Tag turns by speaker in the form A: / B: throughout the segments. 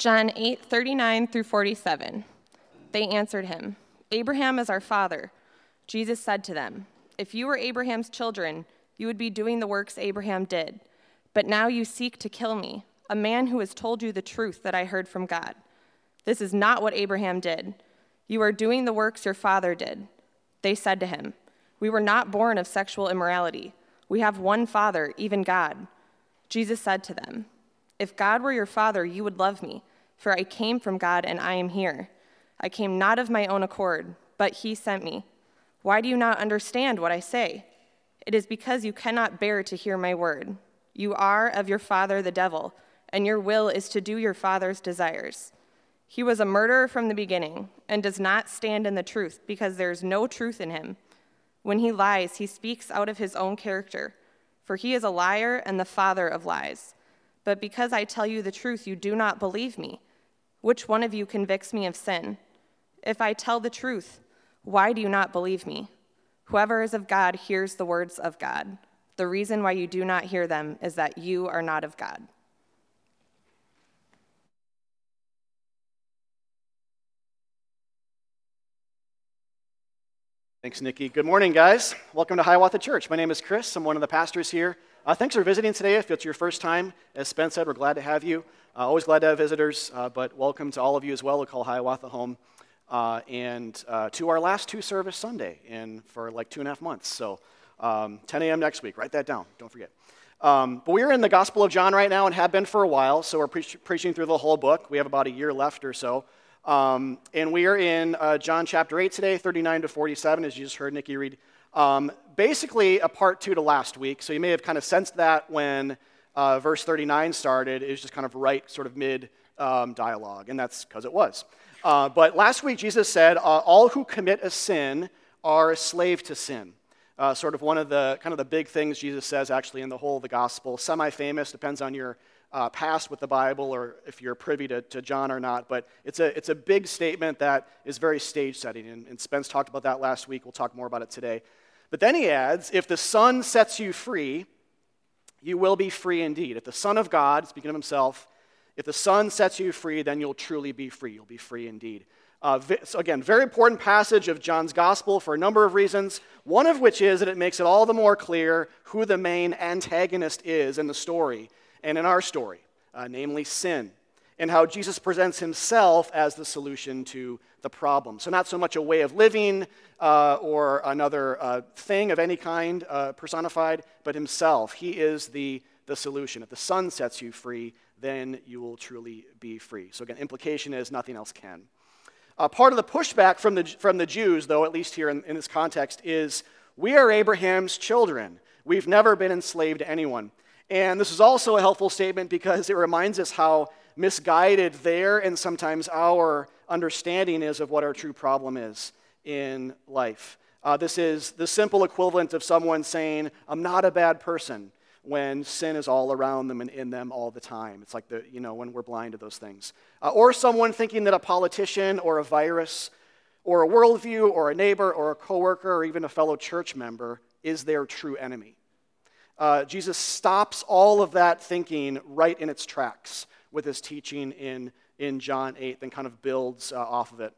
A: John 8, 39 through 47. They answered him, Abraham is our father. Jesus said to them, If you were Abraham's children, you would be doing the works Abraham did. But now you seek to kill me, a man who has told you the truth that I heard from God. This is not what Abraham did. You are doing the works your father did. They said to him, We were not born of sexual immorality. We have one father, even God. Jesus said to them, If God were your father, you would love me for I came from God and I am here. I came not of my own accord, but he sent me. Why do you not understand what I say? It is because you cannot bear to hear my word. You are of your father the devil, and your will is to do your father's desires. He was a murderer from the beginning and does not stand in the truth because there is no truth in him. When he lies, he speaks out of his own character, for he is a liar and the father of lies. But because I tell you the truth, you do not believe me. Which one of you convicts me of sin? If I tell the truth, why do you not believe me? Whoever is of God hears the words of God. The reason why you do not hear them is that you are not of God.
B: Thanks, Nikki. Good morning, guys. Welcome to Hiawatha Church. My name is Chris. I'm one of the pastors here. Uh, thanks for visiting today. If it's your first time, as Spence said, we're glad to have you. Uh, always glad to have visitors, uh, but welcome to all of you as well. We call Hiawatha home. Uh, and uh, to our last two service Sunday in for like two and a half months. So um, 10 a.m. next week. Write that down. Don't forget. Um, but we're in the Gospel of John right now and have been for a while. So we're pre- preaching through the whole book. We have about a year left or so. Um, and we are in uh, John chapter 8 today, 39 to 47, as you just heard Nikki read. Um, basically, a part two to last week. So you may have kind of sensed that when uh, verse 39 started is just kind of right, sort of mid um, dialogue, and that's because it was. Uh, but last week, Jesus said, uh, All who commit a sin are a slave to sin. Uh, sort of one of the kind of the big things Jesus says actually in the whole of the gospel. Semi famous, depends on your uh, past with the Bible or if you're privy to, to John or not. But it's a, it's a big statement that is very stage setting. And, and Spence talked about that last week. We'll talk more about it today. But then he adds, If the Son sets you free, you will be free indeed. If the Son of God, speaking of himself, if the Son sets you free, then you'll truly be free. You'll be free indeed. Uh, so again, very important passage of John's gospel for a number of reasons. One of which is that it makes it all the more clear who the main antagonist is in the story and in our story, uh, namely sin and how Jesus presents himself as the solution to the problem. So, not so much a way of living uh, or another uh, thing of any kind uh, personified, but himself. He is the, the solution. If the Son sets you free, then you will truly be free. So, again, implication is nothing else can. Uh, part of the pushback from the, from the Jews, though, at least here in, in this context, is we are Abraham's children. We've never been enslaved to anyone. And this is also a helpful statement because it reminds us how misguided their and sometimes our understanding is of what our true problem is in life. Uh, this is the simple equivalent of someone saying, I'm not a bad person, when sin is all around them and in them all the time. It's like the, you know, when we're blind to those things. Uh, or someone thinking that a politician or a virus or a worldview or a neighbor or a coworker or even a fellow church member is their true enemy. Uh, Jesus stops all of that thinking right in its tracks with his teaching in, in John 8, then kind of builds uh, off of it.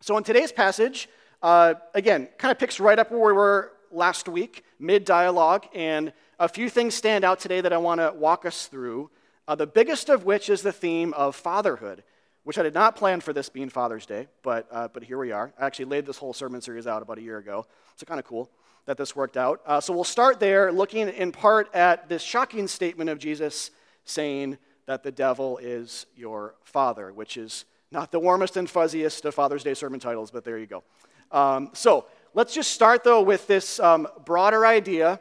B: So in today's passage, uh, again, kind of picks right up where we were last week, mid dialogue, and a few things stand out today that I want to walk us through. Uh, the biggest of which is the theme of fatherhood, which I did not plan for this being Father's Day, but, uh, but here we are. I actually laid this whole sermon series out about a year ago, so kind of cool that this worked out. Uh, so we'll start there, looking in part at this shocking statement of Jesus saying, that the devil is your father, which is not the warmest and fuzziest of Father's Day sermon titles, but there you go. Um, so let's just start, though, with this um, broader idea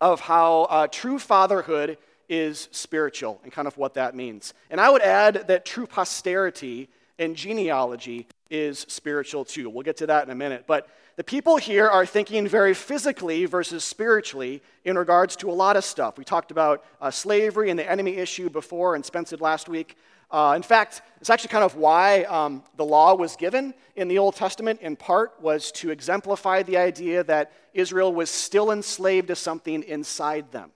B: of how uh, true fatherhood is spiritual and kind of what that means. And I would add that true posterity and genealogy is spiritual too. We'll get to that in a minute. But the people here are thinking very physically versus spiritually in regards to a lot of stuff. We talked about uh, slavery and the enemy issue before and Spencer last week. Uh, in fact, it's actually kind of why um, the law was given in the Old Testament, in part, was to exemplify the idea that Israel was still enslaved to something inside them.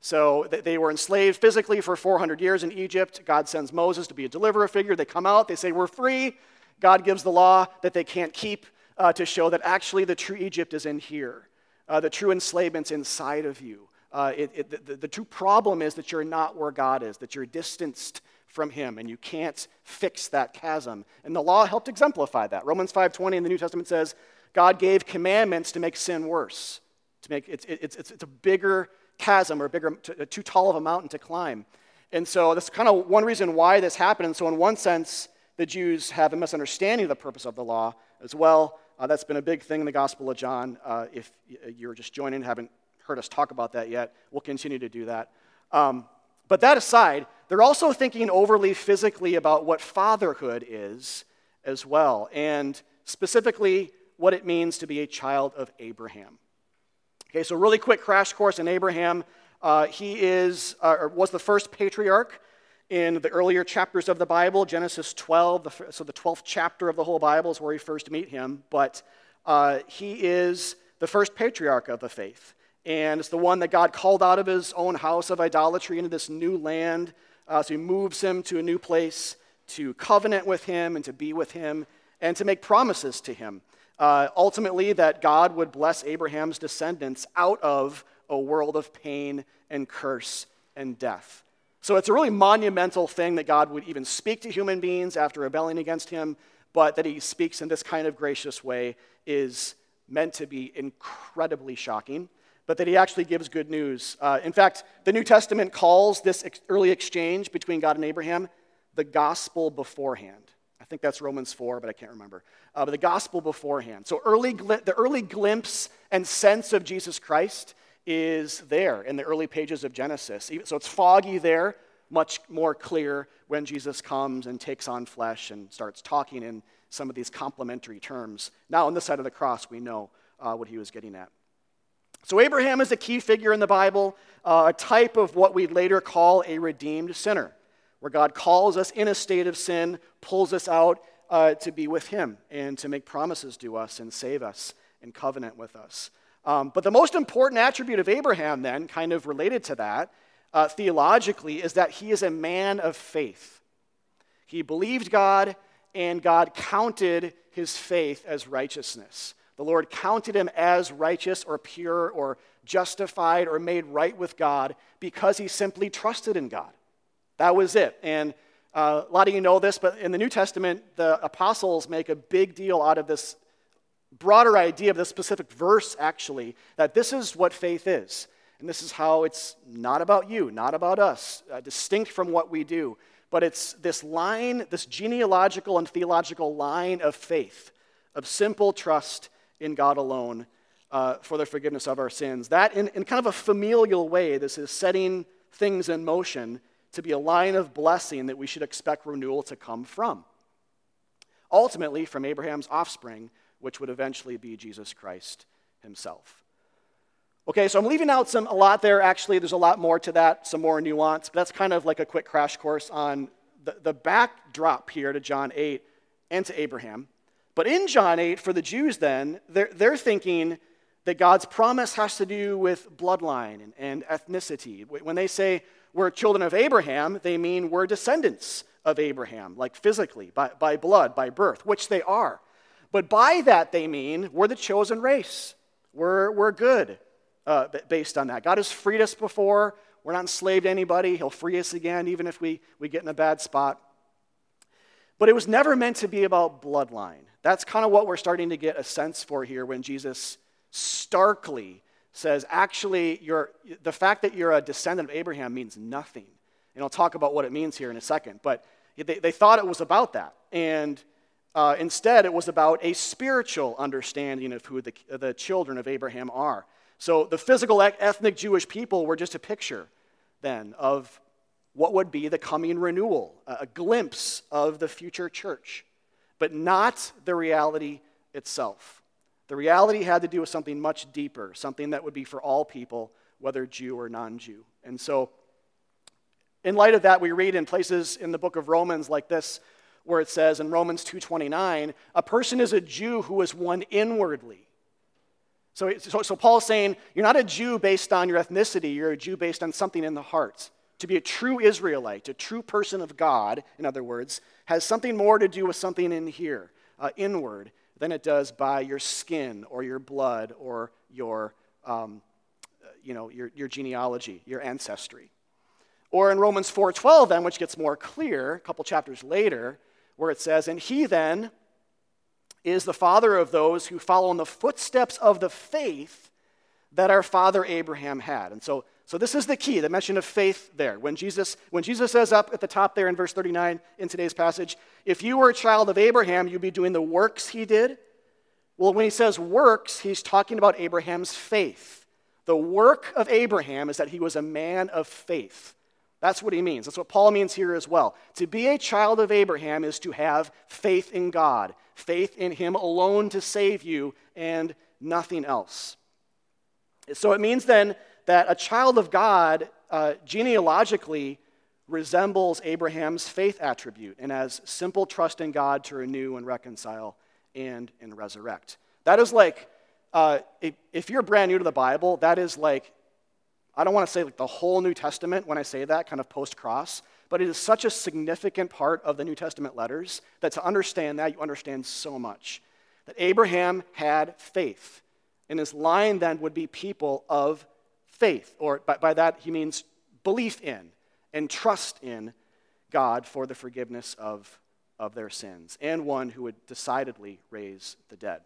B: So they were enslaved physically for 400 years in Egypt. God sends Moses to be a deliverer figure. They come out, they say, We're free. God gives the law that they can't keep uh, to show that actually the true Egypt is in here. Uh, the true enslavement's inside of you. Uh, it, it, the, the true problem is that you're not where God is, that you're distanced from him and you can't fix that chasm. And the law helped exemplify that. Romans 5:20 in the New Testament says, God gave commandments to make sin worse. To make it's, it's, it's, it's a bigger chasm or bigger, too tall of a mountain to climb. And so that's kind of one reason why this happened. And so, in one sense, the Jews have a misunderstanding of the purpose of the law as well. Uh, that's been a big thing in the Gospel of John. Uh, if you're just joining, haven't heard us talk about that yet, we'll continue to do that. Um, but that aside, they're also thinking overly physically about what fatherhood is as well, and specifically what it means to be a child of Abraham. Okay, so really quick crash course in Abraham. Uh, he is, uh, was the first patriarch in the earlier chapters of the Bible, Genesis 12, so the 12th chapter of the whole Bible is where we first meet him, but uh, he is the first patriarch of the faith. And it's the one that God called out of his own house of idolatry into this new land. Uh, so he moves him to a new place to covenant with him and to be with him and to make promises to him. Uh, ultimately, that God would bless Abraham's descendants out of a world of pain and curse and death. So it's a really monumental thing that God would even speak to human beings after rebelling against him, but that he speaks in this kind of gracious way is meant to be incredibly shocking, but that he actually gives good news. Uh, in fact, the New Testament calls this ex- early exchange between God and Abraham the gospel beforehand. I think that's Romans 4, but I can't remember. Uh, but the gospel beforehand. So early gl- the early glimpse and sense of Jesus Christ is there in the early pages of Genesis. So it's foggy there, much more clear when Jesus comes and takes on flesh and starts talking in some of these complementary terms. Now, on this side of the cross, we know uh, what he was getting at. So, Abraham is a key figure in the Bible, uh, a type of what we'd later call a redeemed sinner, where God calls us in a state of sin, pulls us out uh, to be with him and to make promises to us and save us and covenant with us. Um, but the most important attribute of Abraham, then, kind of related to that, uh, theologically, is that he is a man of faith. He believed God, and God counted his faith as righteousness. The Lord counted him as righteous or pure or justified or made right with God because he simply trusted in God. That was it. And uh, a lot of you know this, but in the New Testament, the apostles make a big deal out of this broader idea of this specific verse, actually, that this is what faith is. And this is how it's not about you, not about us, uh, distinct from what we do. But it's this line, this genealogical and theological line of faith, of simple trust in God alone uh, for the forgiveness of our sins. That, in, in kind of a familial way, this is setting things in motion to be a line of blessing that we should expect renewal to come from. Ultimately, from Abraham's offspring, which would eventually be Jesus Christ himself. Okay, so I'm leaving out some a lot there. Actually, there's a lot more to that, some more nuance, but that's kind of like a quick crash course on the, the backdrop here to John 8 and to Abraham. But in John 8, for the Jews, then, they're, they're thinking that God's promise has to do with bloodline and, and ethnicity. When they say we're children of Abraham, they mean we're descendants of Abraham, like physically, by, by blood, by birth, which they are. But by that, they mean we're the chosen race. We're, we're good uh, based on that. God has freed us before. We're not enslaved to anybody. He'll free us again, even if we, we get in a bad spot. But it was never meant to be about bloodline. That's kind of what we're starting to get a sense for here when Jesus starkly says, actually, you're, the fact that you're a descendant of Abraham means nothing. And I'll talk about what it means here in a second. But they, they thought it was about that. And uh, instead, it was about a spiritual understanding of who the, the children of Abraham are. So the physical ethnic Jewish people were just a picture then of what would be the coming renewal, a glimpse of the future church, but not the reality itself. The reality had to do with something much deeper, something that would be for all people, whether Jew or non Jew. And so, in light of that, we read in places in the book of Romans like this where it says in Romans 2:29, a person is a Jew who is one inwardly. So, so, so Paul's saying you're not a Jew based on your ethnicity, you're a Jew based on something in the heart. To be a true Israelite, a true person of God, in other words, has something more to do with something in here, uh, inward, than it does by your skin or your blood or your, um, you know, your, your genealogy, your ancestry. Or in Romans 4:12 then, which gets more clear, a couple chapters later, where it says, "And he then is the father of those who follow in the footsteps of the faith that our father Abraham had." And so so this is the key, the mention of faith there. When Jesus, when Jesus says up at the top there in verse 39 in today's passage, if you were a child of Abraham, you'd be doing the works he did. Well, when he says works, he's talking about Abraham's faith. The work of Abraham is that he was a man of faith. That's what he means. That's what Paul means here as well. To be a child of Abraham is to have faith in God, faith in him alone to save you, and nothing else. So it means then that a child of God uh, genealogically resembles Abraham's faith attribute and has simple trust in God to renew and reconcile and, and resurrect. That is like, uh, if, if you're brand new to the Bible, that is like, I don't want to say like the whole New Testament when I say that, kind of post cross, but it is such a significant part of the New Testament letters that to understand that, you understand so much. That Abraham had faith, and his line then would be people of faith, or by, by that he means belief in and trust in God for the forgiveness of, of their sins, and one who would decidedly raise the dead.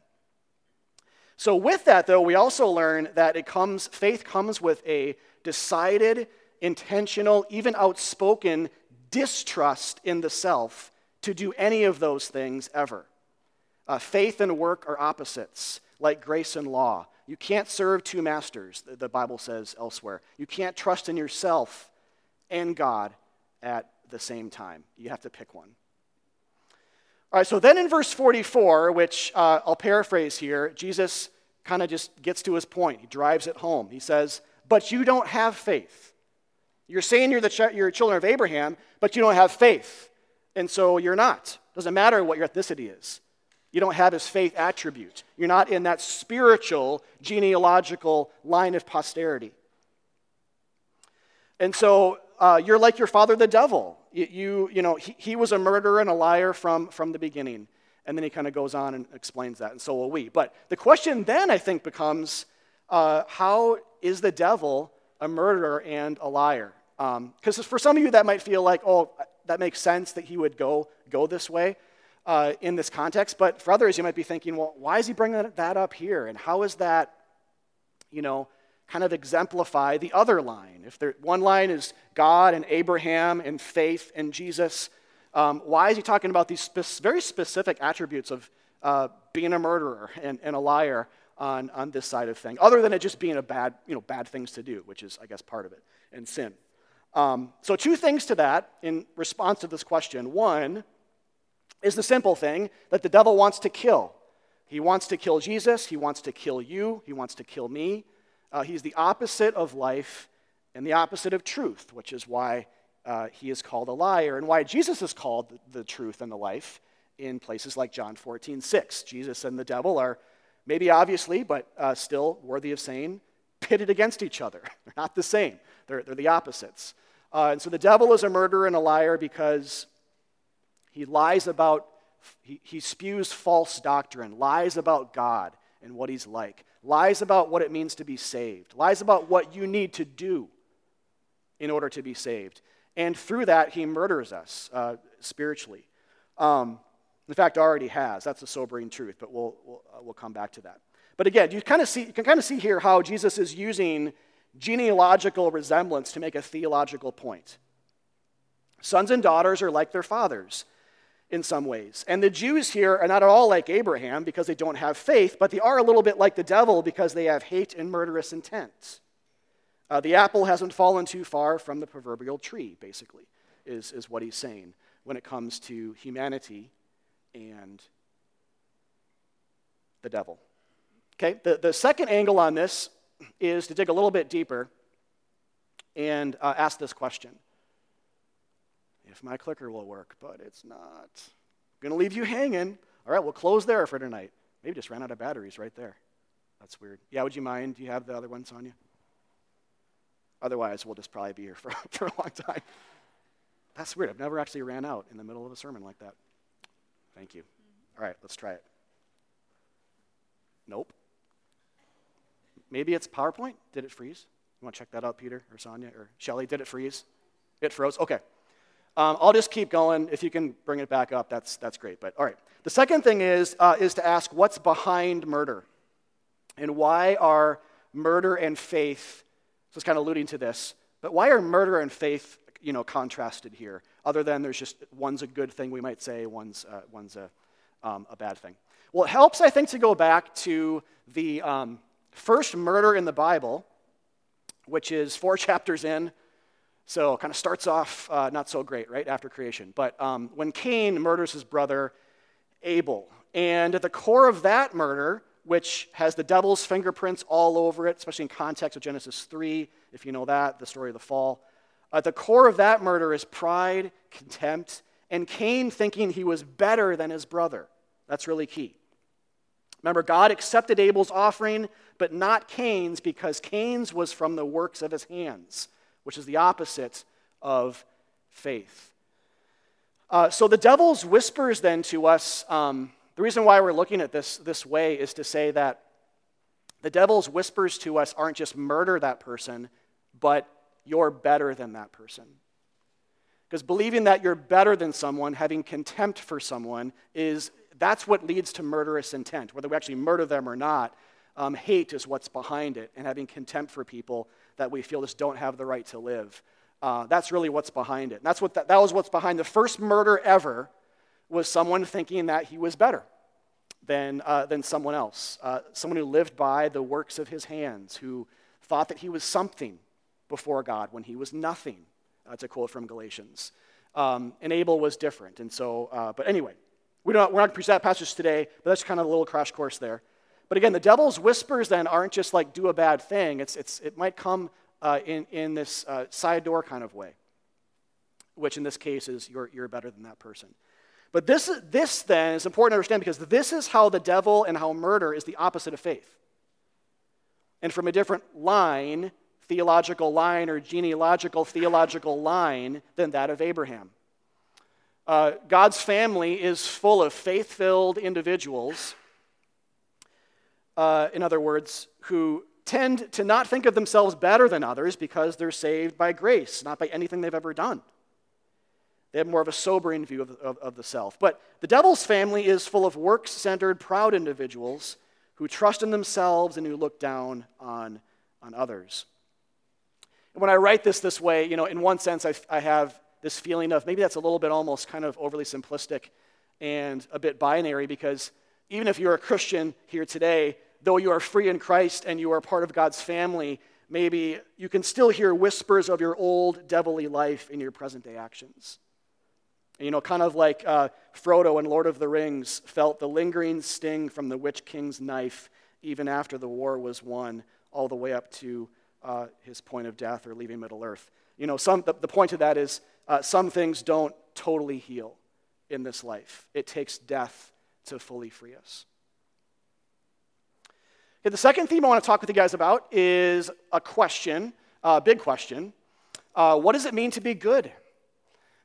B: So, with that, though, we also learn that it comes, faith comes with a decided, intentional, even outspoken distrust in the self to do any of those things ever. Uh, faith and work are opposites, like grace and law. You can't serve two masters, the Bible says elsewhere. You can't trust in yourself and God at the same time. You have to pick one. All right, so then in verse 44, which uh, I'll paraphrase here, Jesus kind of just gets to his point. He drives it home. He says, But you don't have faith. You're saying you're, the ch- you're children of Abraham, but you don't have faith. And so you're not. Doesn't matter what your ethnicity is. You don't have his faith attribute. You're not in that spiritual, genealogical line of posterity. And so uh, you're like your father, the devil. You, you, know, he, he was a murderer and a liar from, from the beginning. And then he kind of goes on and explains that, and so will we. But the question then, I think, becomes uh, how is the devil a murderer and a liar? Because um, for some of you, that might feel like, oh, that makes sense that he would go, go this way uh, in this context. But for others, you might be thinking, well, why is he bringing that up here? And how is that, you know, kind of exemplify the other line? If there, one line is God and Abraham and faith and Jesus, um, why is he talking about these spe- very specific attributes of uh, being a murderer and, and a liar on, on this side of things, other than it just being a bad, you know, bad things to do, which is, I guess, part of it, and sin. Um, so, two things to that in response to this question. One, is the simple thing that the devil wants to kill. He wants to kill Jesus, he wants to kill you, he wants to kill me. Uh, he's the opposite of life and the opposite of truth, which is why uh, he is called a liar and why Jesus is called the truth and the life in places like John 14, 6. Jesus and the devil are maybe obviously, but uh, still worthy of saying, pitted against each other. They're not the same, they're, they're the opposites. Uh, and so the devil is a murderer and a liar because he lies about, he, he spews false doctrine, lies about God and what he's like, lies about what it means to be saved, lies about what you need to do in order to be saved. And through that, he murders us uh, spiritually. Um, in fact, already has. That's a sobering truth, but we'll, we'll, uh, we'll come back to that. But again, you, kind of see, you can kind of see here how Jesus is using genealogical resemblance to make a theological point. Sons and daughters are like their fathers in some ways. And the Jews here are not at all like Abraham because they don't have faith, but they are a little bit like the devil because they have hate and murderous intent. Uh, the apple hasn't fallen too far from the proverbial tree, basically, is, is what he's saying when it comes to humanity and the devil. Okay, the, the second angle on this is to dig a little bit deeper and uh, ask this question if my clicker will work, but it's not. I'm going to leave you hanging. All right, we'll close there for tonight. Maybe just ran out of batteries right there. That's weird. Yeah, would you mind? Do you have the other one, Sonia? Otherwise, we'll just probably be here for, for a long time. That's weird. I've never actually ran out in the middle of a sermon like that. Thank you. Mm-hmm. All right, let's try it. Nope. Maybe it's PowerPoint. Did it freeze? You want to check that out, Peter or Sonia or Shelly? Did it freeze? It froze? Okay. Um, I'll just keep going. If you can bring it back up, that's, that's great. But all right. The second thing is, uh, is to ask what's behind murder? And why are murder and faith, so it's kind of alluding to this, but why are murder and faith, you know, contrasted here? Other than there's just one's a good thing, we might say, one's, uh, one's a, um, a bad thing. Well, it helps, I think, to go back to the um, first murder in the Bible, which is four chapters in. So it kind of starts off uh, not so great, right, after creation. But um, when Cain murders his brother Abel. And at the core of that murder, which has the devil's fingerprints all over it, especially in context of Genesis 3, if you know that, the story of the fall. At the core of that murder is pride, contempt, and Cain thinking he was better than his brother. That's really key. Remember, God accepted Abel's offering, but not Cain's because Cain's was from the works of his hands, which is the opposite of faith. Uh, so the devil's whispers then to us, um, the reason why we're looking at this this way is to say that the devil's whispers to us aren't just murder that person, but you're better than that person. Because believing that you're better than someone, having contempt for someone, is that's what leads to murderous intent. Whether we actually murder them or not, um, hate is what's behind it, and having contempt for people that we feel just don't have the right to live. Uh, that's really what's behind it. And that's what that, was what's behind the first murder ever was someone thinking that he was better than, uh, than someone else. Uh, someone who lived by the works of his hands, who thought that he was something before God when he was nothing. That's a quote from Galatians. Um, and Abel was different. And so, uh, but anyway, we don't, we're not going to preach that passage today, but that's kind of a little crash course there. But again, the devil's whispers then aren't just like do a bad thing. It's, it's, it might come uh, in, in this uh, side door kind of way, which in this case is you're, you're better than that person. But this, this then is important to understand because this is how the devil and how murder is the opposite of faith. And from a different line, theological line or genealogical theological line than that of Abraham. Uh, God's family is full of faith filled individuals, uh, in other words, who tend to not think of themselves better than others because they're saved by grace, not by anything they've ever done. They have more of a sobering view of, of, of the self. But the devil's family is full of works centered, proud individuals who trust in themselves and who look down on, on others. And when I write this this way, you know, in one sense, I, I have this feeling of maybe that's a little bit almost kind of overly simplistic and a bit binary because even if you're a Christian here today, though you are free in Christ and you are part of God's family, maybe you can still hear whispers of your old devilly life in your present day actions. You know, kind of like uh, Frodo in Lord of the Rings felt the lingering sting from the Witch King's knife even after the war was won, all the way up to uh, his point of death or leaving Middle Earth. You know, some, the, the point of that is uh, some things don't totally heal in this life. It takes death to fully free us. Okay, the second theme I want to talk with you guys about is a question, a big question. Uh, what does it mean to be good?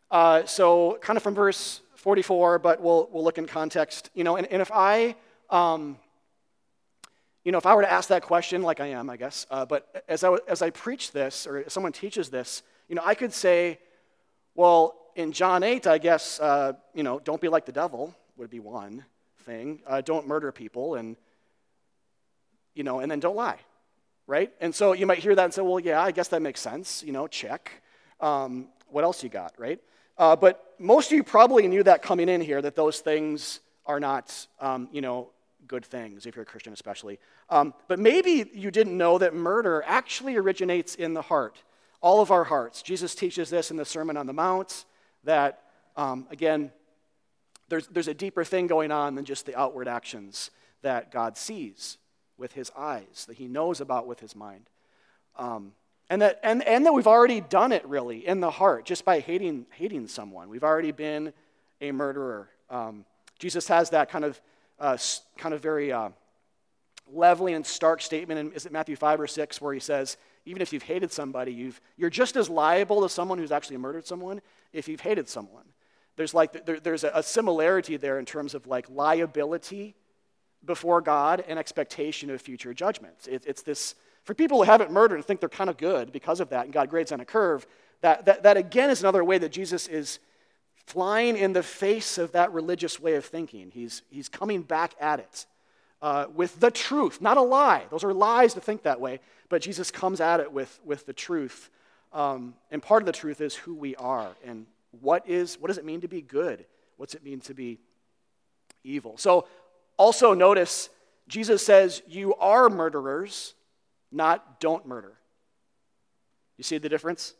B: Uh, so, kind of from verse 44, but we'll, we'll look in context. You know, and, and if I, um, you know, if I were to ask that question, like I am, I guess, uh, but as I, as I preach this, or someone teaches this, you know, I could say, well, in John 8, I guess, uh, you know, don't be like the devil would be one thing. Uh, don't murder people, and, you know, and then don't lie, right? And so you might hear that and say, well, yeah, I guess that makes sense, you know, check. Um, what else you got, right? Uh, but most of you probably knew that coming in here, that those things are not, um, you know, good things, if you're a Christian especially. Um, but maybe you didn't know that murder actually originates in the heart all of our hearts. Jesus teaches this in the Sermon on the Mount that, um, again, there's, there's a deeper thing going on than just the outward actions that God sees with his eyes, that he knows about with his mind. Um, and, that, and, and that we've already done it really in the heart just by hating, hating someone. We've already been a murderer. Um, Jesus has that kind of, uh, kind of very uh, leveling and stark statement in is it Matthew 5 or 6 where he says, even if you've hated somebody, you've, you're just as liable to someone who's actually murdered someone if you've hated someone. There's like there, there's a, similarity there in terms of like liability before God and expectation of future judgments. It, it's this for people who haven't murdered and think they're kind of good because of that, and God grades on a curve. That, that, that again is another way that Jesus is flying in the face of that religious way of thinking. He's, he's coming back at it uh, with the truth, not a lie. Those are lies to think that way, but Jesus comes at it with, with the truth. Um, and part of the truth is who we are and what, is, what does it mean to be good? What's it mean to be evil? So also notice Jesus says, You are murderers, not don't murder. You see the difference?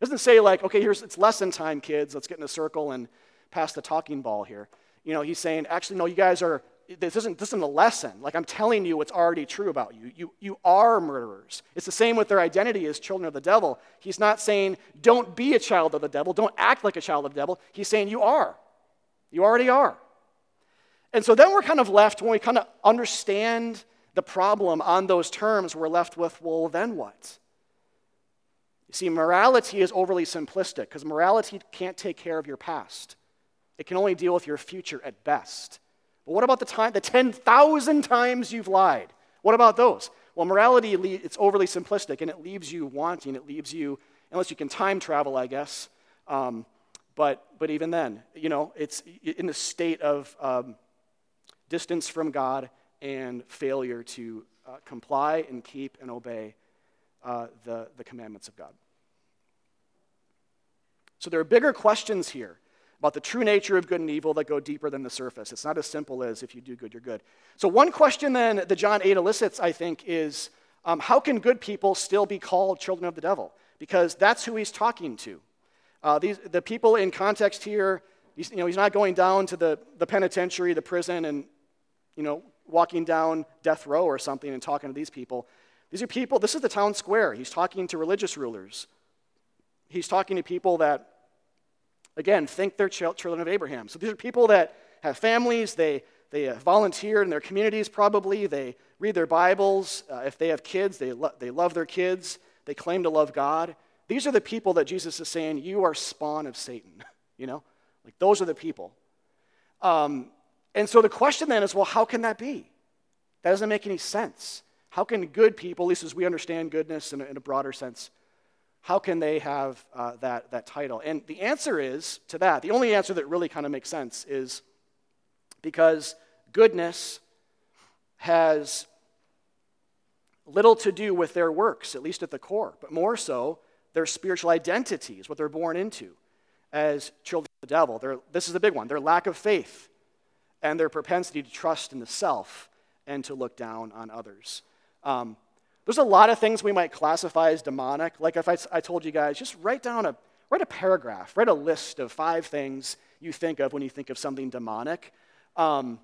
B: It doesn't say, like, okay, here's it's lesson time, kids. Let's get in a circle and pass the talking ball here. You know, he's saying, actually, no, you guys are this isn't, this isn't a lesson. Like I'm telling you what's already true about you. you. You are murderers. It's the same with their identity as children of the devil. He's not saying, don't be a child of the devil, don't act like a child of the devil. He's saying, you are. You already are. And so then we're kind of left, when we kind of understand the problem on those terms, we're left with, well, then what? You see, morality is overly simplistic because morality can't take care of your past. It can only deal with your future at best. But what about the time, the 10,000 times you've lied? What about those? Well, morality, it's overly simplistic and it leaves you wanting. It leaves you, unless you can time travel, I guess. Um, but, but even then, you know, it's in the state of um, distance from God and failure to uh, comply and keep and obey uh, the, the commandments of God. So there are bigger questions here about the true nature of good and evil that go deeper than the surface. It's not as simple as if you do good, you're good. So, one question then that John 8 elicits, I think, is um, how can good people still be called children of the devil? Because that's who he's talking to. Uh, these, the people in context here, he's, you know, he's not going down to the, the penitentiary, the prison, and you know, walking down death row or something and talking to these people. These are people, this is the town square. He's talking to religious rulers. He's talking to people that Again, think they're children of Abraham. So these are people that have families, they, they volunteer in their communities probably, they read their Bibles. Uh, if they have kids, they, lo- they love their kids, they claim to love God. These are the people that Jesus is saying, You are spawn of Satan. you know? Like, those are the people. Um, and so the question then is well, how can that be? That doesn't make any sense. How can good people, at least as we understand goodness in a, in a broader sense, how can they have uh, that, that title? And the answer is to that, the only answer that really kind of makes sense is because goodness has little to do with their works, at least at the core, but more so their spiritual identity is what they're born into as children of the devil. This is the big one their lack of faith and their propensity to trust in the self and to look down on others. Um, there's a lot of things we might classify as demonic. Like if I, I told you guys, just write down a, write a paragraph, write a list of five things you think of when you think of something demonic. Um,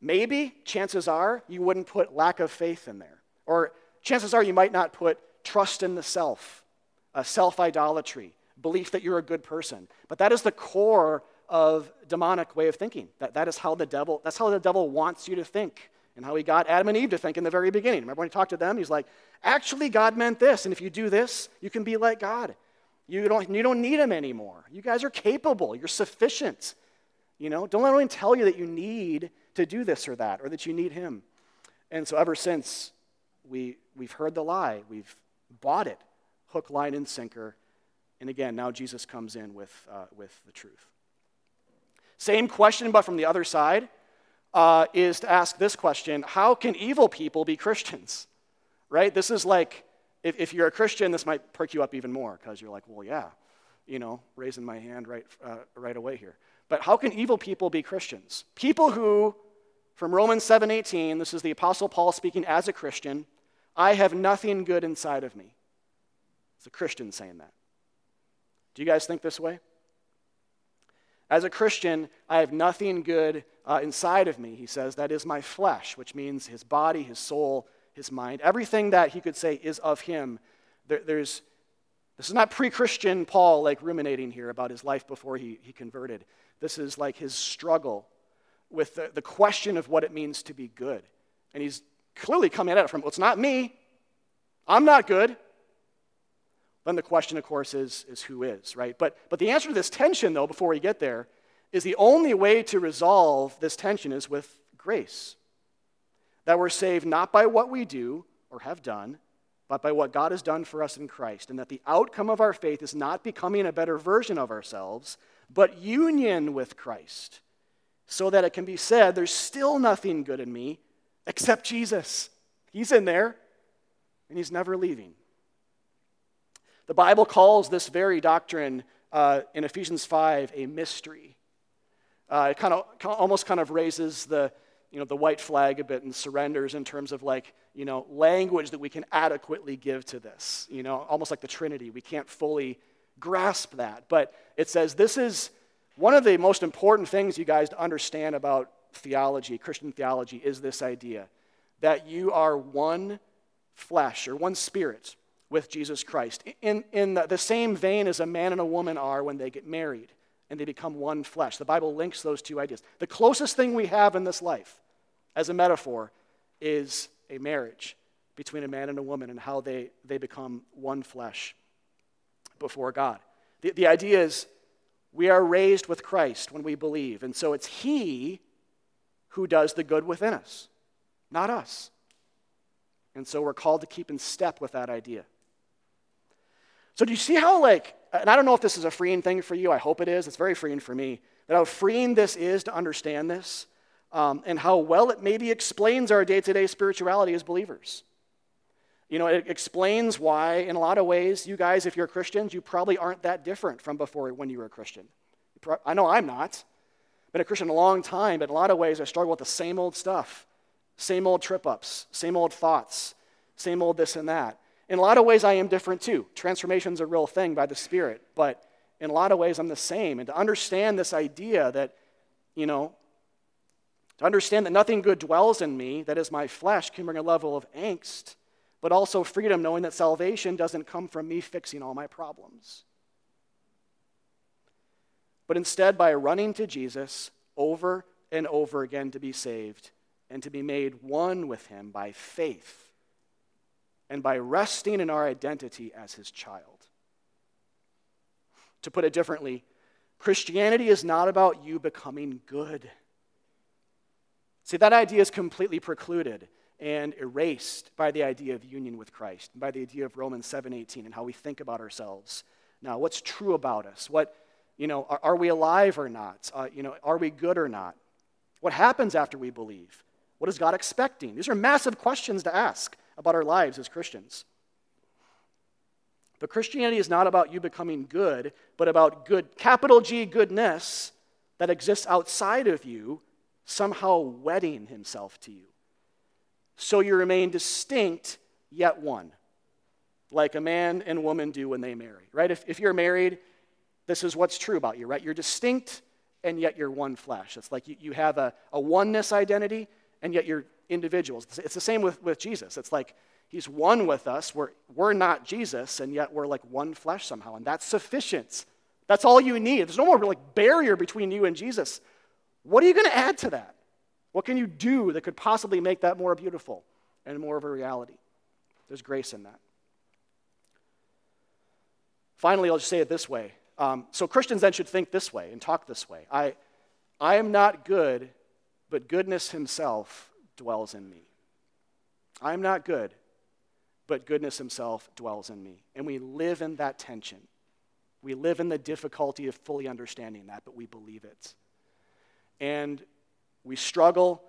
B: maybe, chances are, you wouldn't put lack of faith in there. Or chances are you might not put trust in the self, self idolatry, belief that you're a good person. But that is the core of demonic way of thinking. That, that is how the devil, that's how the devil wants you to think and how he got Adam and Eve to think in the very beginning. Remember when he talked to them? He's like, actually, God meant this, and if you do this, you can be like God. You don't, you don't need him anymore. You guys are capable, you're sufficient. You know, don't let anyone tell you that you need to do this or that, or that you need him. And so ever since, we, we've heard the lie, we've bought it, hook, line, and sinker. And again, now Jesus comes in with, uh, with the truth. Same question, but from the other side uh, is to ask this question How can evil people be Christians? Right? This is like, if, if you're a Christian, this might perk you up even more because you're like, well, yeah, you know, raising my hand right, uh, right away here. But how can evil people be Christians? People who, from Romans 7:18, this is the Apostle Paul speaking as a Christian, I have nothing good inside of me. It's a Christian saying that. Do you guys think this way? As a Christian, I have nothing good uh, inside of me, he says. That is my flesh, which means his body, his soul, his mind. Everything that he could say is of him. There, there's, this is not pre Christian Paul like ruminating here about his life before he, he converted. This is like his struggle with the, the question of what it means to be good And he's clearly coming at it from, well, it's not me. I'm not good. Then the question, of course, is, is who is, right? But, but the answer to this tension, though, before we get there, is the only way to resolve this tension is with grace. That we're saved not by what we do or have done, but by what God has done for us in Christ. And that the outcome of our faith is not becoming a better version of ourselves, but union with Christ. So that it can be said, there's still nothing good in me except Jesus. He's in there, and He's never leaving. The Bible calls this very doctrine uh, in Ephesians 5 a mystery. Uh, it kind of almost kind of raises the, you know, the white flag a bit and surrenders in terms of like, you know, language that we can adequately give to this. You know, almost like the Trinity. We can't fully grasp that. But it says this is one of the most important things you guys to understand about theology, Christian theology, is this idea that you are one flesh or one spirit with Jesus Christ. In, in the, same vein as a man and a woman are when they get married and they become one flesh. The Bible links those two ideas. The closest thing we have in this life, as a metaphor, is a marriage between a man and a woman and how they, they become one flesh before God. The, the idea is we are raised with Christ when we believe, and so it's He who does the good within us, not us. And so we're called to keep in step with that idea. So do you see how, like, and I don't know if this is a freeing thing for you. I hope it is. It's very freeing for me. That how freeing this is to understand this um, and how well it maybe explains our day to day spirituality as believers. You know, it explains why, in a lot of ways, you guys, if you're Christians, you probably aren't that different from before when you were a Christian. I know I'm not. Been a Christian a long time, but in a lot of ways, I struggle with the same old stuff, same old trip ups, same old thoughts, same old this and that. In a lot of ways, I am different too. Transformation's a real thing by the Spirit, but in a lot of ways, I'm the same. And to understand this idea that, you know, to understand that nothing good dwells in me, that is my flesh, can bring a level of angst, but also freedom, knowing that salvation doesn't come from me fixing all my problems. But instead, by running to Jesus over and over again to be saved and to be made one with Him by faith and by resting in our identity as his child. To put it differently, Christianity is not about you becoming good. See, that idea is completely precluded and erased by the idea of union with Christ, by the idea of Romans 7:18 and how we think about ourselves. Now, what's true about us? What, you know, are, are we alive or not? Uh, you know, are we good or not? What happens after we believe? What is God expecting? These are massive questions to ask about our lives as Christians. But Christianity is not about you becoming good, but about good, capital G goodness that exists outside of you, somehow wedding himself to you. So you remain distinct, yet one, like a man and woman do when they marry, right? If, if you're married, this is what's true about you, right? You're distinct, and yet you're one flesh. It's like you, you have a, a oneness identity, and yet you're individuals. It's the same with, with Jesus. It's like he's one with us. We're, we're not Jesus, and yet we're like one flesh somehow. And that's sufficient. That's all you need. There's no more like barrier between you and Jesus. What are you going to add to that? What can you do that could possibly make that more beautiful and more of a reality? There's grace in that. Finally, I'll just say it this way. Um, so Christians then should think this way and talk this way. I, I am not good, but goodness himself dwells in me. I am not good, but goodness himself dwells in me. And we live in that tension. We live in the difficulty of fully understanding that, but we believe it. And we struggle,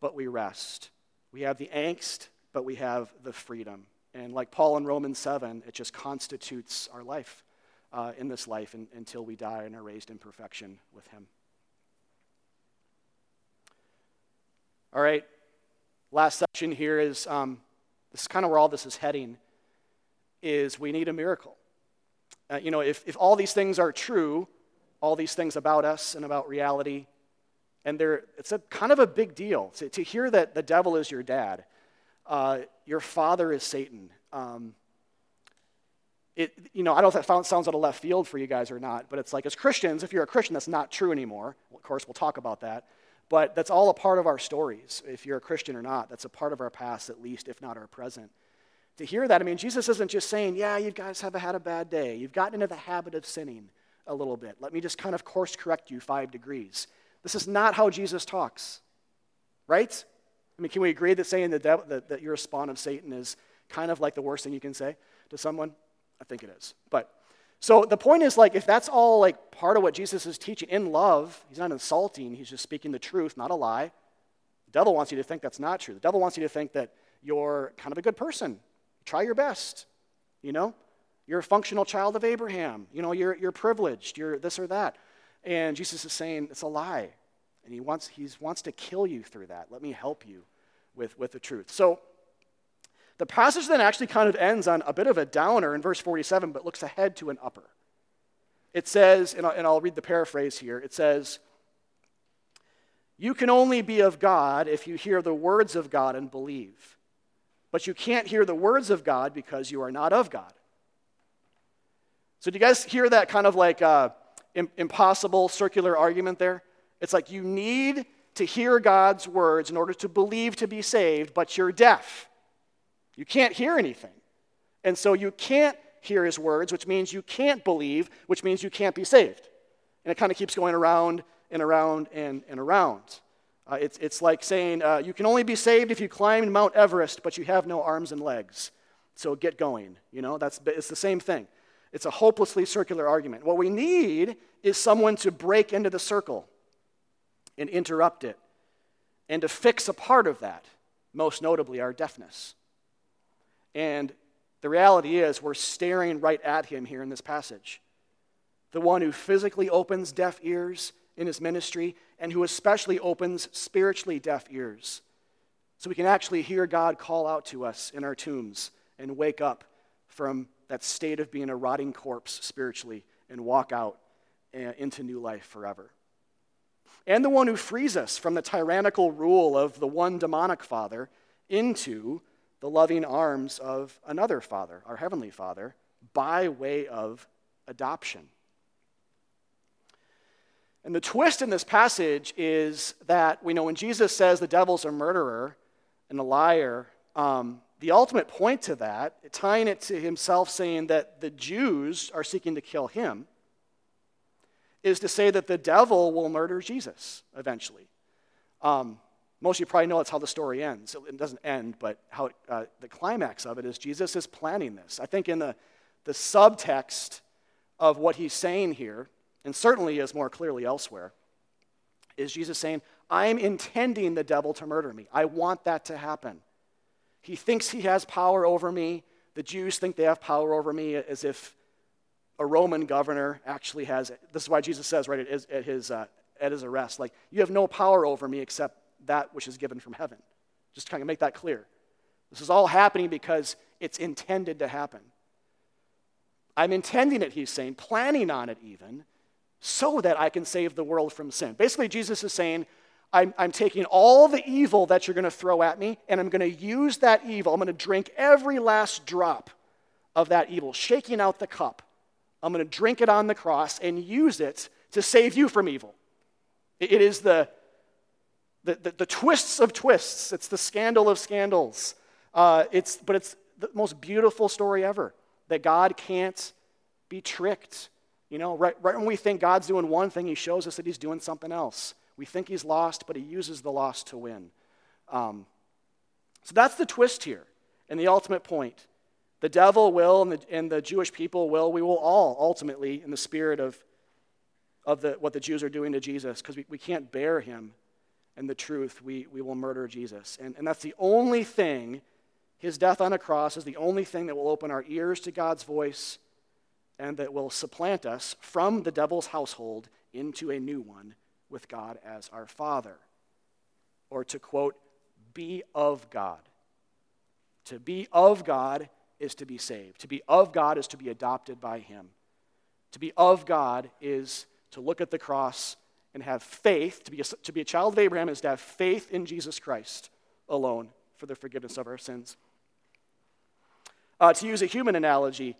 B: but we rest. We have the angst, but we have the freedom. And like Paul in Romans 7, it just constitutes our life uh, in this life in, until we die and are raised in perfection with him. All right, last section here is um, this is kind of where all this is heading is we need a miracle uh, you know if, if all these things are true all these things about us and about reality and there it's a kind of a big deal to, to hear that the devil is your dad uh, your father is satan um, it, you know, I don't know if that sounds out of left field for you guys or not, but it's like as Christians, if you're a Christian, that's not true anymore. Of course, we'll talk about that. But that's all a part of our stories. If you're a Christian or not, that's a part of our past, at least, if not our present. To hear that, I mean, Jesus isn't just saying, yeah, you guys have had a bad day. You've gotten into the habit of sinning a little bit. Let me just kind of course correct you five degrees. This is not how Jesus talks, right? I mean, can we agree that saying that, that, that you're a spawn of Satan is kind of like the worst thing you can say to someone? I think it is. But so the point is like if that's all like part of what Jesus is teaching in love, he's not insulting, he's just speaking the truth, not a lie. The devil wants you to think that's not true. The devil wants you to think that you're kind of a good person. Try your best. You know? You're a functional child of Abraham. You know, you're, you're privileged. You're this or that. And Jesus is saying it's a lie. And he wants, he wants to kill you through that. Let me help you with, with the truth. So the passage then actually kind of ends on a bit of a downer in verse 47, but looks ahead to an upper. It says, and I'll, read the paraphrase here it says, You can only be of God if you hear the words of God and believe. But you can't hear the words of God because you are not of God. So, do you guys hear that kind of like uh, impossible circular argument there? It's like you need to hear God's words in order to believe to be saved, but you're deaf. You can't hear anything. And so you can't hear his words, which means you can't believe, which means you can't be saved. And it kind of keeps going around and around and, and around. Uh, it's, it's like saying uh, you can only be saved if you climb Mount Everest, but you have no arms and legs. So get going. You know, that's, it's the same thing. It's a hopelessly circular argument. What we need is someone to break into the circle and interrupt it and to fix a part of that, most notably our deafness. And the reality is, we're staring right at him here in this passage. The one who physically opens deaf ears in his ministry and who especially opens spiritually deaf ears. So we can actually hear God call out to us in our tombs and wake up from that state of being a rotting corpse spiritually and walk out eh, into new life forever. And the one who frees us from the tyrannical rule of the one demonic father into the loving arms of another Father, our Heavenly Father, by way of adoption. And the twist in this passage is that we know when Jesus says the devil's a murderer and a liar, um, the ultimate point to that, tying it to himself saying that the Jews are seeking to kill him, is to say that the devil will murder Jesus eventually. Um, most of you probably know that's how the story ends. It doesn't end, but how it, uh, the climax of it is Jesus is planning this. I think in the, the subtext of what he's saying here, and certainly is more clearly elsewhere, is Jesus saying, I'm intending the devil to murder me. I want that to happen. He thinks he has power over me. The Jews think they have power over me as if a Roman governor actually has. This is why Jesus says, right, at his, at his, uh, at his arrest, like, you have no power over me except that which is given from heaven. Just to kind of make that clear. This is all happening because it's intended to happen. I'm intending it, he's saying, planning on it even, so that I can save the world from sin. Basically, Jesus is saying, I'm, I'm taking all the evil that you're going to throw at me, and I'm going to use that evil. I'm going to drink every last drop of that evil, shaking out the cup. I'm going to drink it on the cross and use it to save you from evil. It is the the, the, the, twists of twists. It's the scandal of scandals. Uh, it's, but it's the most beautiful story ever that God can't be tricked. You know, right, right when we think God's doing one thing, He shows us that He's doing something else. We think He's lost, but He uses the lost to win. Um, so that's the twist here and the ultimate point. The devil will, and the, and the Jewish people will, we will all ultimately, in the spirit of, of the, what the Jews are doing to Jesus, because we, we can't bear him and the truth, we, we will murder Jesus. And, and that's the only thing, his death on a cross is the only thing that will open our ears to God's voice and that will supplant us from the devil's household into a new one with God as our Father. Or to quote, be of God. To be of God is to be saved. To be of God is to be adopted by Him. To be of God is to look at the cross and have faith, to be a, to be a child of Abraham is to have faith in Jesus Christ alone for the forgiveness of our sins. Uh, to use a human analogy,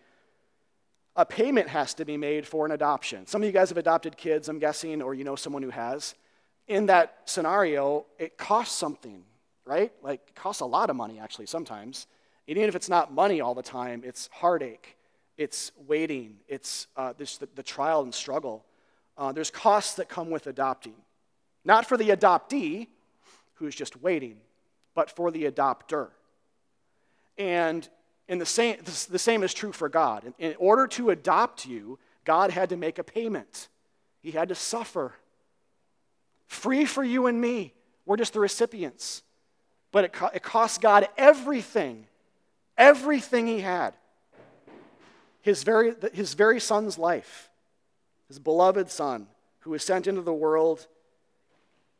B: a payment has to be made for an adoption. Some of you guys have adopted kids, I'm guessing, or you know someone who has. in that scenario, it costs something, right? Like, it costs a lot of money, actually, sometimes. And even if it's not money all the time, it's heartache, it's waiting, it's uh, this, the, the, trial and struggle. Uh, there's costs that come with adopting. Not for the adoptee, who's just waiting, but for the adopter. And the same, the same is true for God. In, in order to adopt you, God had to make a payment. He had to suffer. Free for you and me. We're just the recipients. But it, co- it cost God everything, everything He had. His very, his very son's life, his beloved son, who was sent into the world,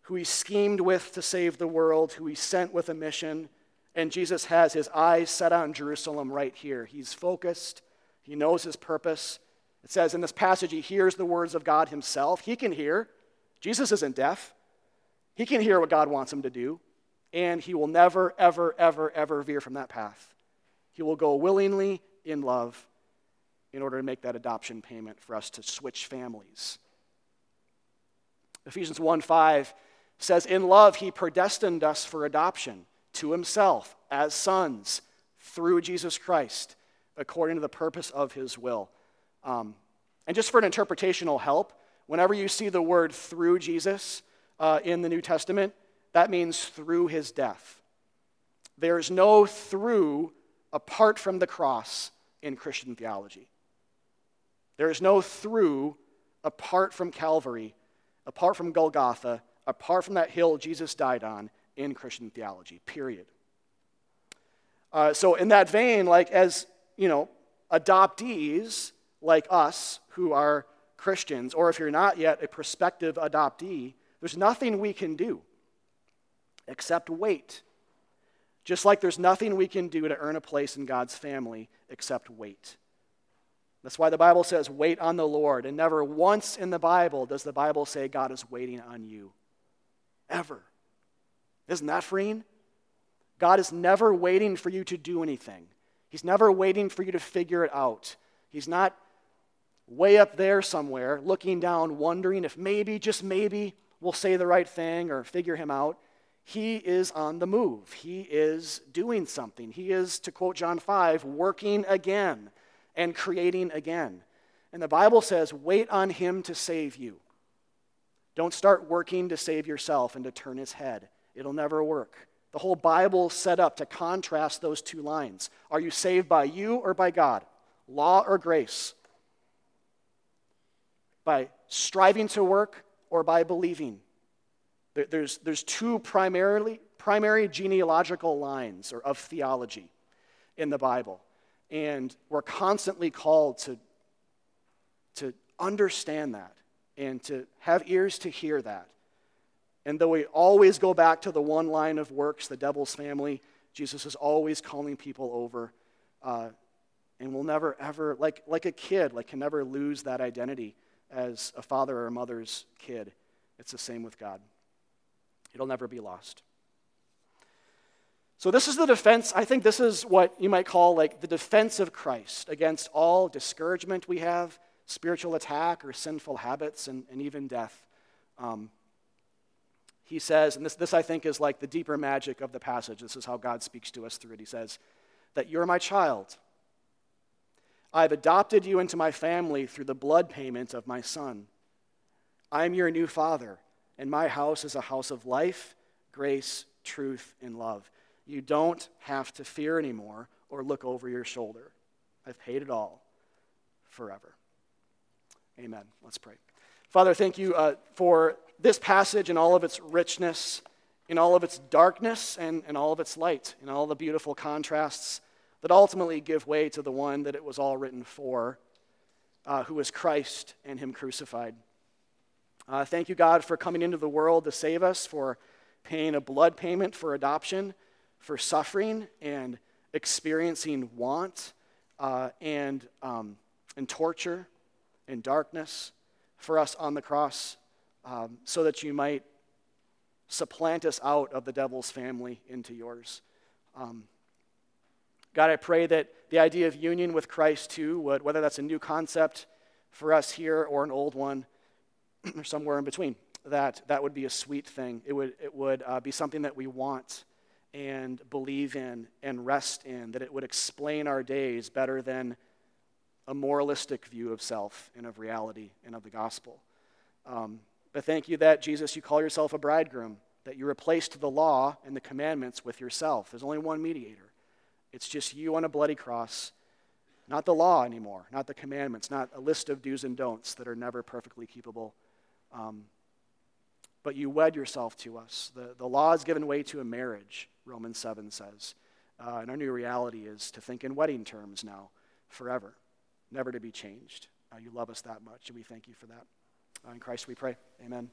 B: who he schemed with to save the world, who he sent with a mission and Jesus has his eyes set on Jerusalem right here. He's focused, he knows his purpose. It says in this passage, he hears the words of God himself. He can hear. Jesus isn't deaf. He can hear what God wants him to do, and he will never, ever, ever, ever veer from that path. He will go willingly in love in order to make that adoption payment for us to switch families. Ephesians 1 5 says, In love, he predestined us for adoption to himself as sons through Jesus Christ, according to the purpose of his will. Um, and just for an interpretational help, whenever you see the word through Jesus uh, in the New Testament, that means through his death. There's no through apart from the cross in Christian theology. There is no through apart from Calvary, apart from Golgotha, apart from that hill Jesus died on in Christian theology, period. Uh, so, in that vein, like as, you know, adoptees like us who are Christians, or if you're not yet a prospective adoptee, there's nothing we can do except wait. Just like there's nothing we can do to earn a place in God's family except wait. That's why the Bible says, wait on the Lord. And never once in the Bible does the Bible say God is waiting on you. Ever. Isn't that freeing? God is never waiting for you to do anything. He's never waiting for you to figure it out. He's not way up there somewhere looking down, wondering if maybe, just maybe, we'll say the right thing or figure him out. He is on the move. He is doing something. He is, to quote John 5, working again and creating again. And the Bible says, wait on him to save you. Don't start working to save yourself and to turn his head. It'll never work. The whole Bible set up to contrast those two lines. Are you saved by you or by God? Law or grace? By striving to work or by believing? There's, there's two primarily, primary genealogical lines or of theology in the Bible. And we're constantly called to, to understand that and to have ears to hear that and though we always go back to the one line of works, the devil's family, Jesus is always calling people over. Uh, and we'll never, ever, like, like a kid, like can never lose that identity as a father or a mother's kid. It's the same with God. It'll never be lost. So, this is the defense. I think this is what you might call like the defense of Christ against all discouragement we have, spiritual attack, or sinful habits, and, and even death. Um, he says, and this, this I think is like the deeper magic of the passage. This is how God speaks to us through it. He says, that you're my child. I've adopted you into my family through the blood payment of my son. I'm your new father, and my house is a house of life, grace, truth, and love. You don't have to fear anymore or look over your shoulder. I've paid it all forever. Amen. Let's pray. Father, thank you uh, for this passage and all of its richness, in all of its darkness and, and all of its light, in all the beautiful contrasts that ultimately give way to the one that it was all written for, uh, who is Christ and Him crucified. Uh, thank you, God, for coming into the world to save us, for paying a blood payment for adoption, for suffering and experiencing want uh, and, um, and torture and darkness for us on the cross um, so that you might supplant us out of the devil's family into yours. Um, God, I pray that the idea of union with Christ too, would, whether that's a new concept for us here or an old one or somewhere in between, that that would be a sweet thing. It would, it would uh, be something that we want and believe in and rest in, that it would explain our days better than a moralistic view of self and of reality and of the gospel. Um, but thank you that, Jesus, you call yourself a bridegroom, that you replaced the law and the commandments with yourself. There's only one mediator. It's just you on a bloody cross, not the law anymore, not the commandments, not a list of do's and don'ts that are never perfectly keepable. Um, but you wed yourself to us. The, the law is given way to a marriage, Romans 7 says. Uh, and our new reality is to think in wedding terms now, forever, never to be changed. Uh, you love us that much, and we thank you for that. Uh, in Christ we pray. Amen.